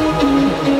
Música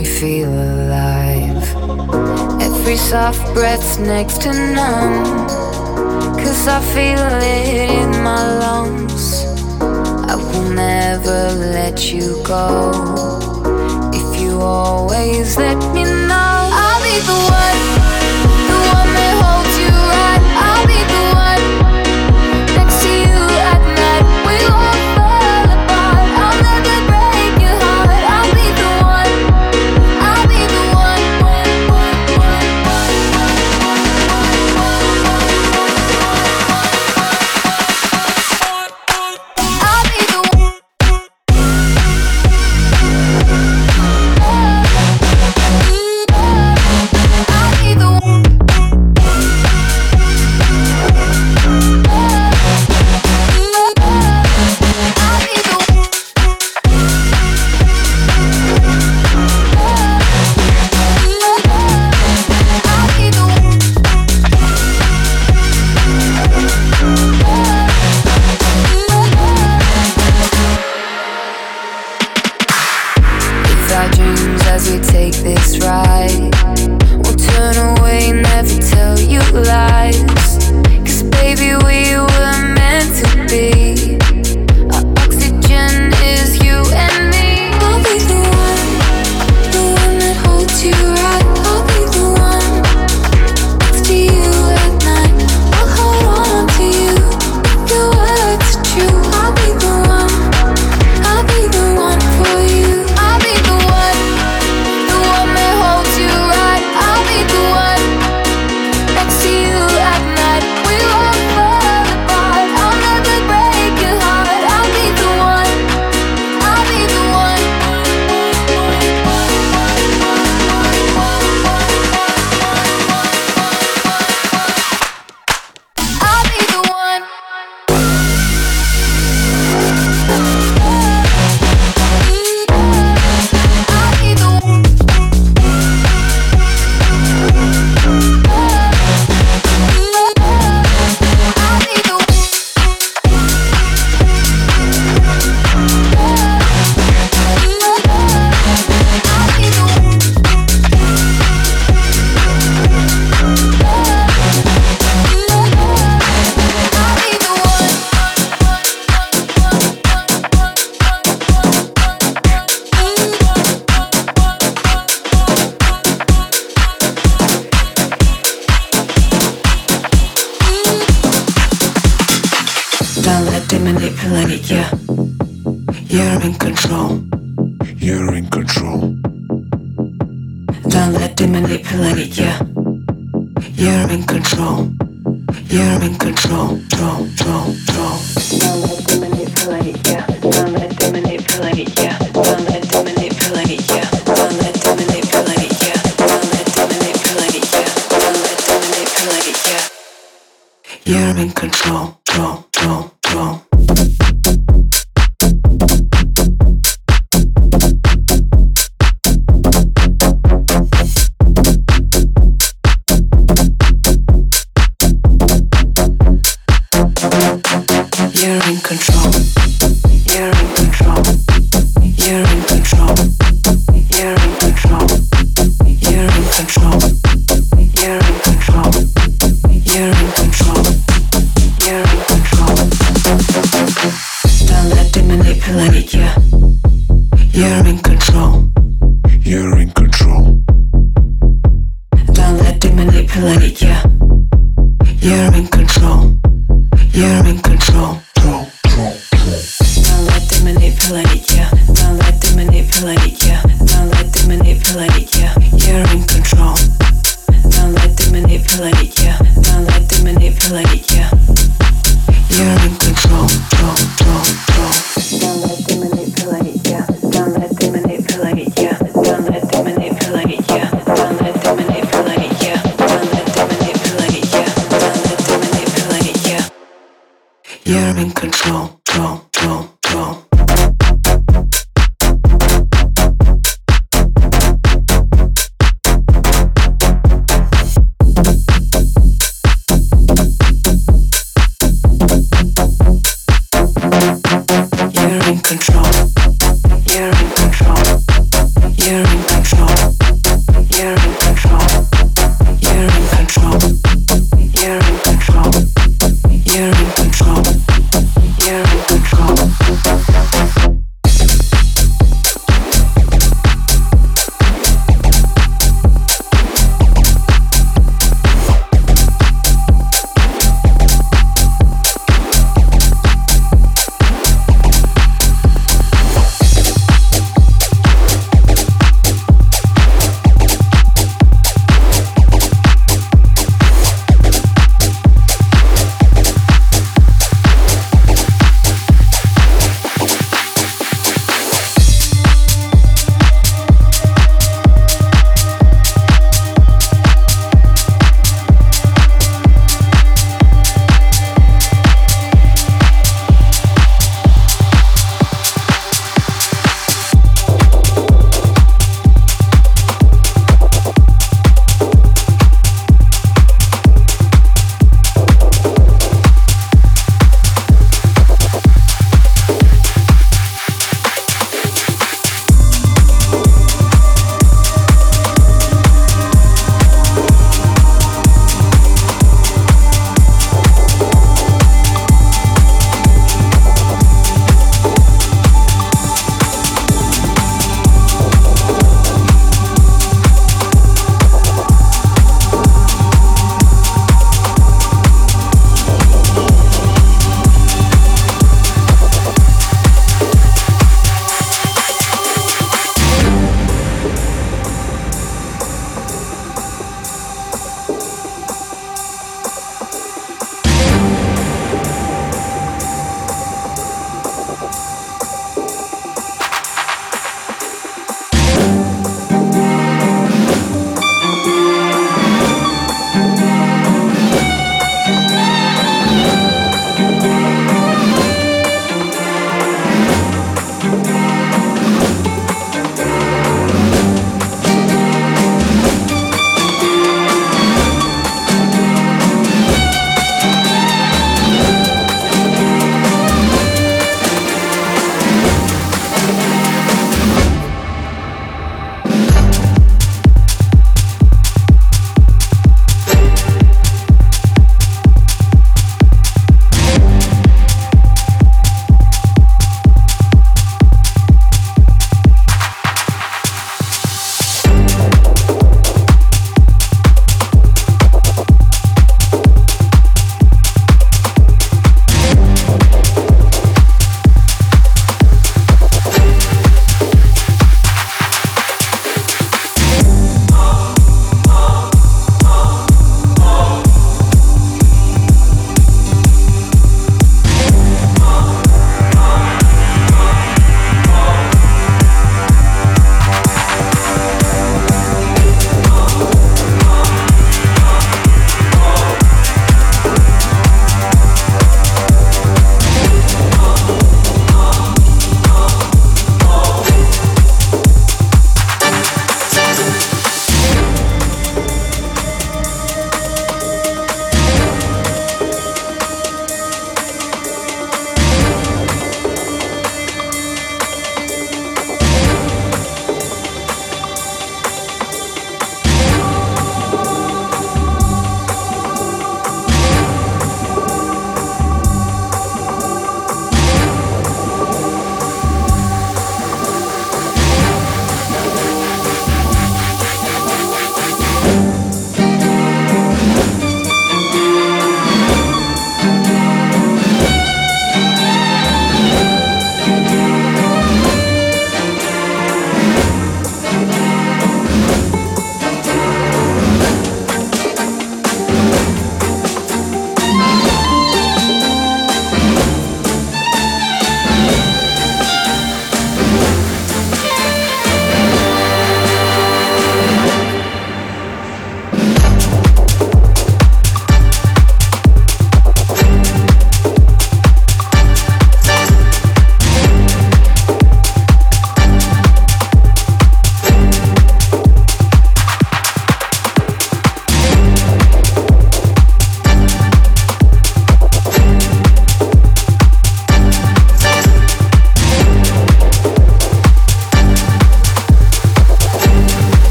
me feel alive. Every soft breath's next to none. Cause I feel it in my lungs. I will never let you go. If you always let me know, I'll be the one, Yeah. You're in control. You're in control. Don't let them manipulate you. You're in control. You're in control. Control, control, control. Don't let them manipulate you. Don't let them manipulate you. Don't let them manipulate you. Don't let them manipulate you. Don't let them manipulate you. Don't. You're in control. Control, control, control.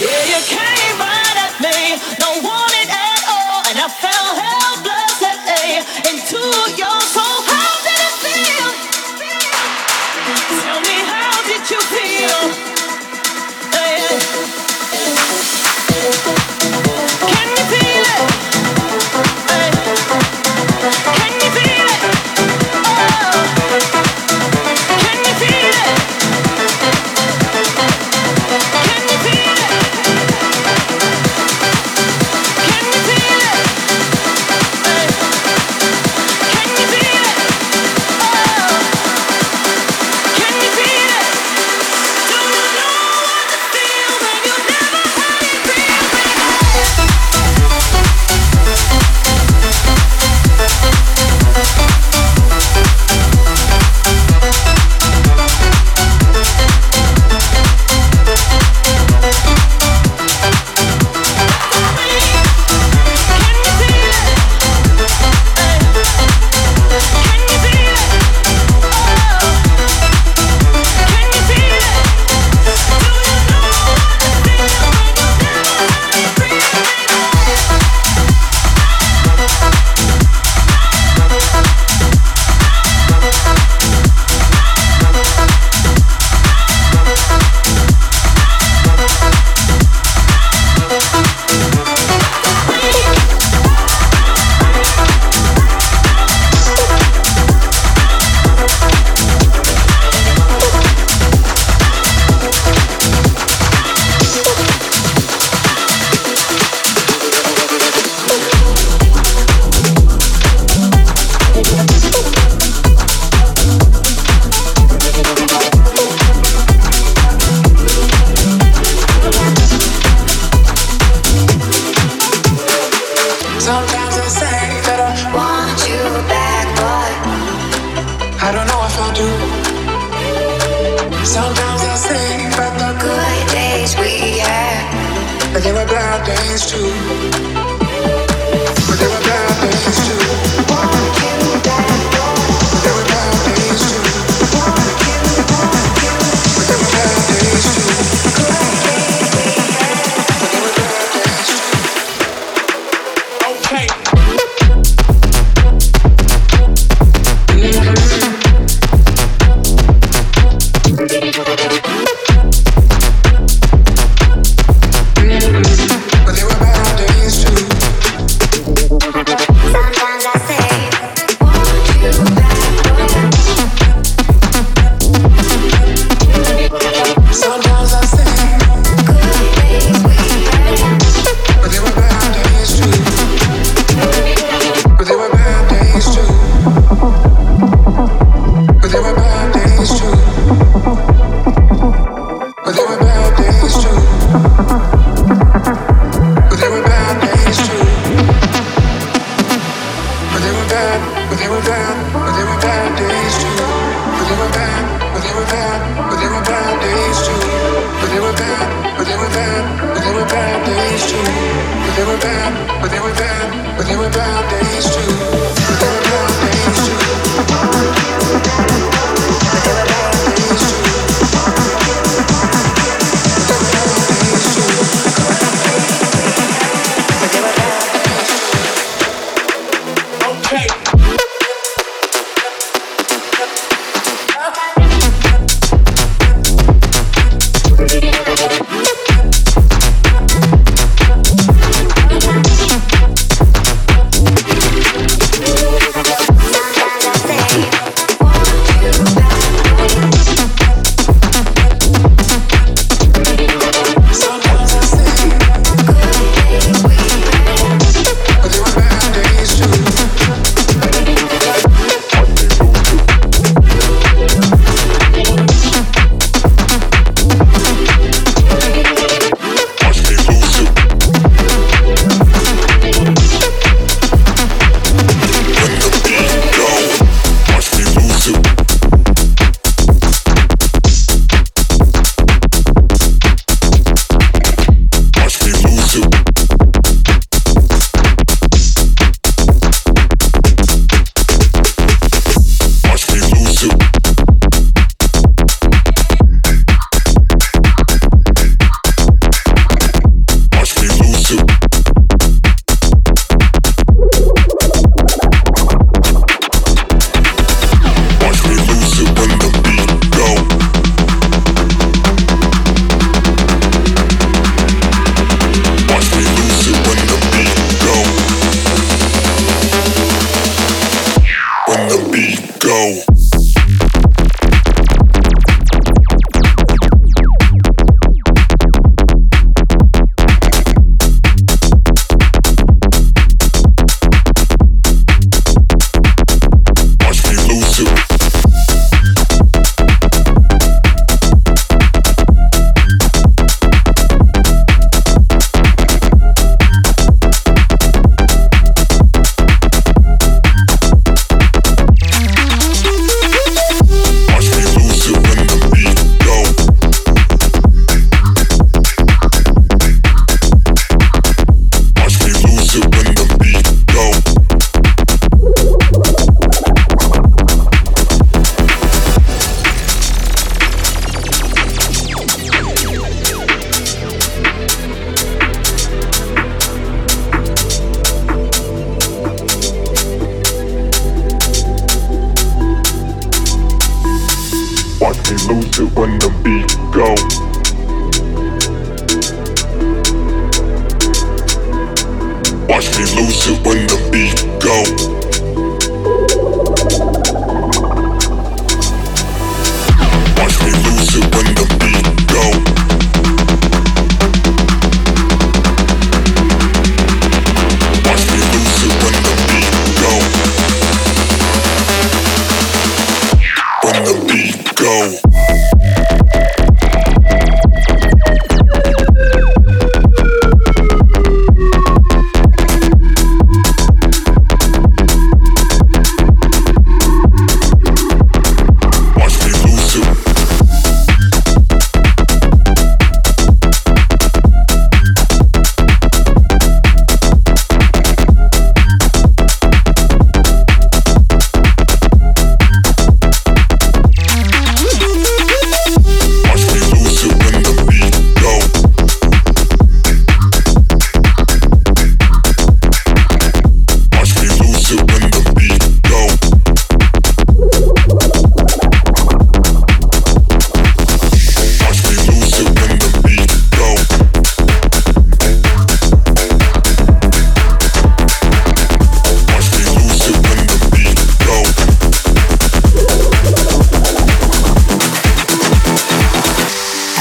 Yeah, you came right at me. No warning. Bad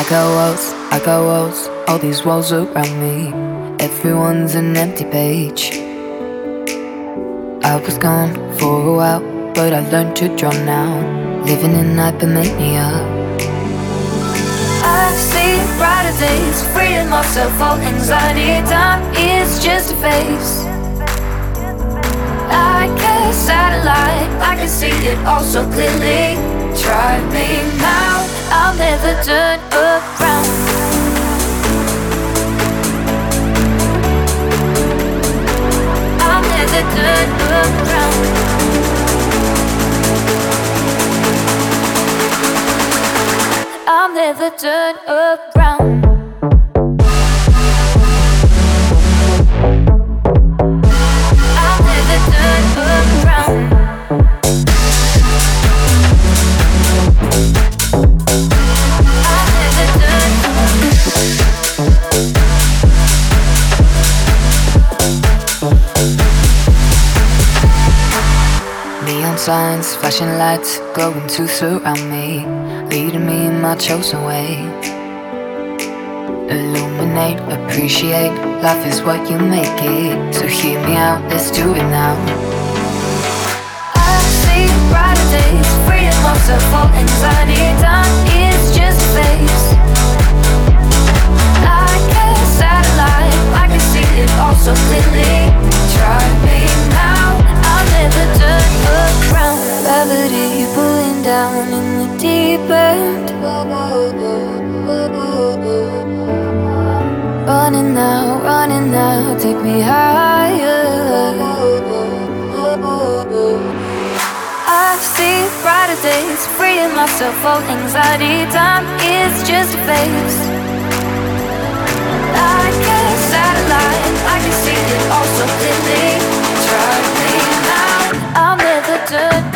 I got walls, all these walls around me. Everyone's an empty page. I was gone for a while, but I learned to draw now. Living in hypermania. I see brighter days, freeing myself all anxiety. Time is just a phase. Like a satellite, I can see it all so clearly. Try me now, I'll never turn around. I'll never turn around. I'll never turn around. Signs, flashing lights, glowing to surround me, leading me in my chosen way. Illuminate, appreciate, life is what you make it. So hear me out, let's do it now. I see brighter days, freedom of all anxiety. Time is just a phase. Like a satellite, I can see it all so clearly. Try me now, I'll never turn around. Gravity pulling down in the deep end. Running now, running now, take me higher. I see brighter days, freeing myself all anxiety. Time is just a phase. Like a satellite, I can see it all so clearly. Try me now, I'll never turn.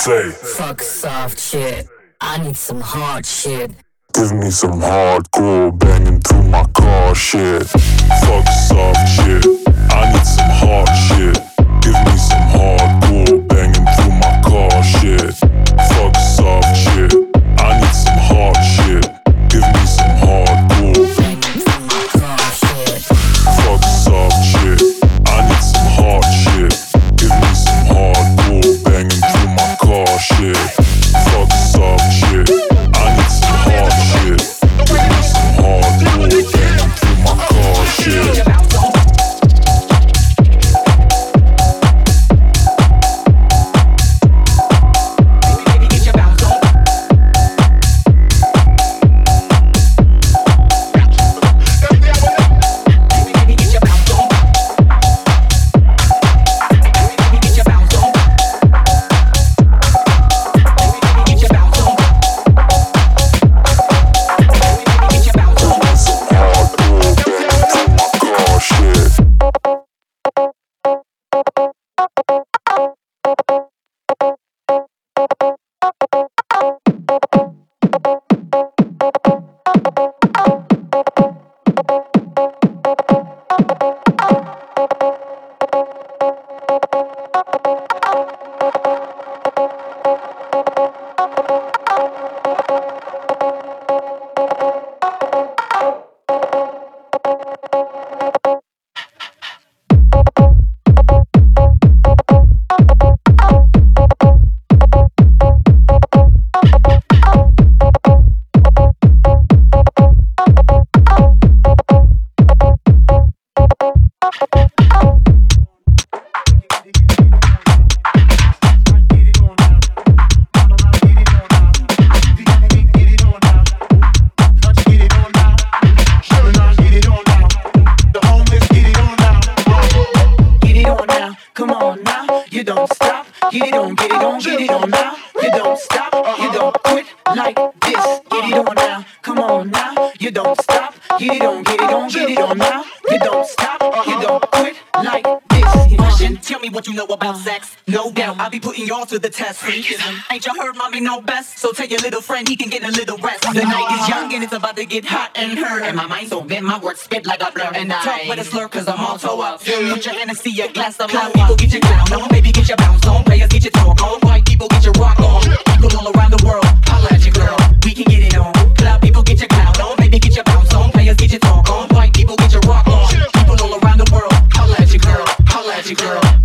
say. Fuck soft shit. I need some hard shit. Give me some hardcore banging through my car shit. Fuck soft shit. I need some hard shit. Give me some hardcore banging through my car shit. To the test. Freakism. Ain't you heard mommy know best? So tell your little friend he can get a little rest. The night is young and it's about to get hot and hurt. And my mind's so bent, my words spit like a blur. And I talk with a slur cause I'm all toe up. Put your hand and see a glass of my people get your clown on. Baby, get your bounce on. Players get your talk on. White people get your rock on. People all around the world. Holla at your girl. We can get it on. Club people get your clown on. Baby, get your bounce on. Players get your talk on. White people get your rock on. People all around the world. Holla at your girl. Holla at your girl.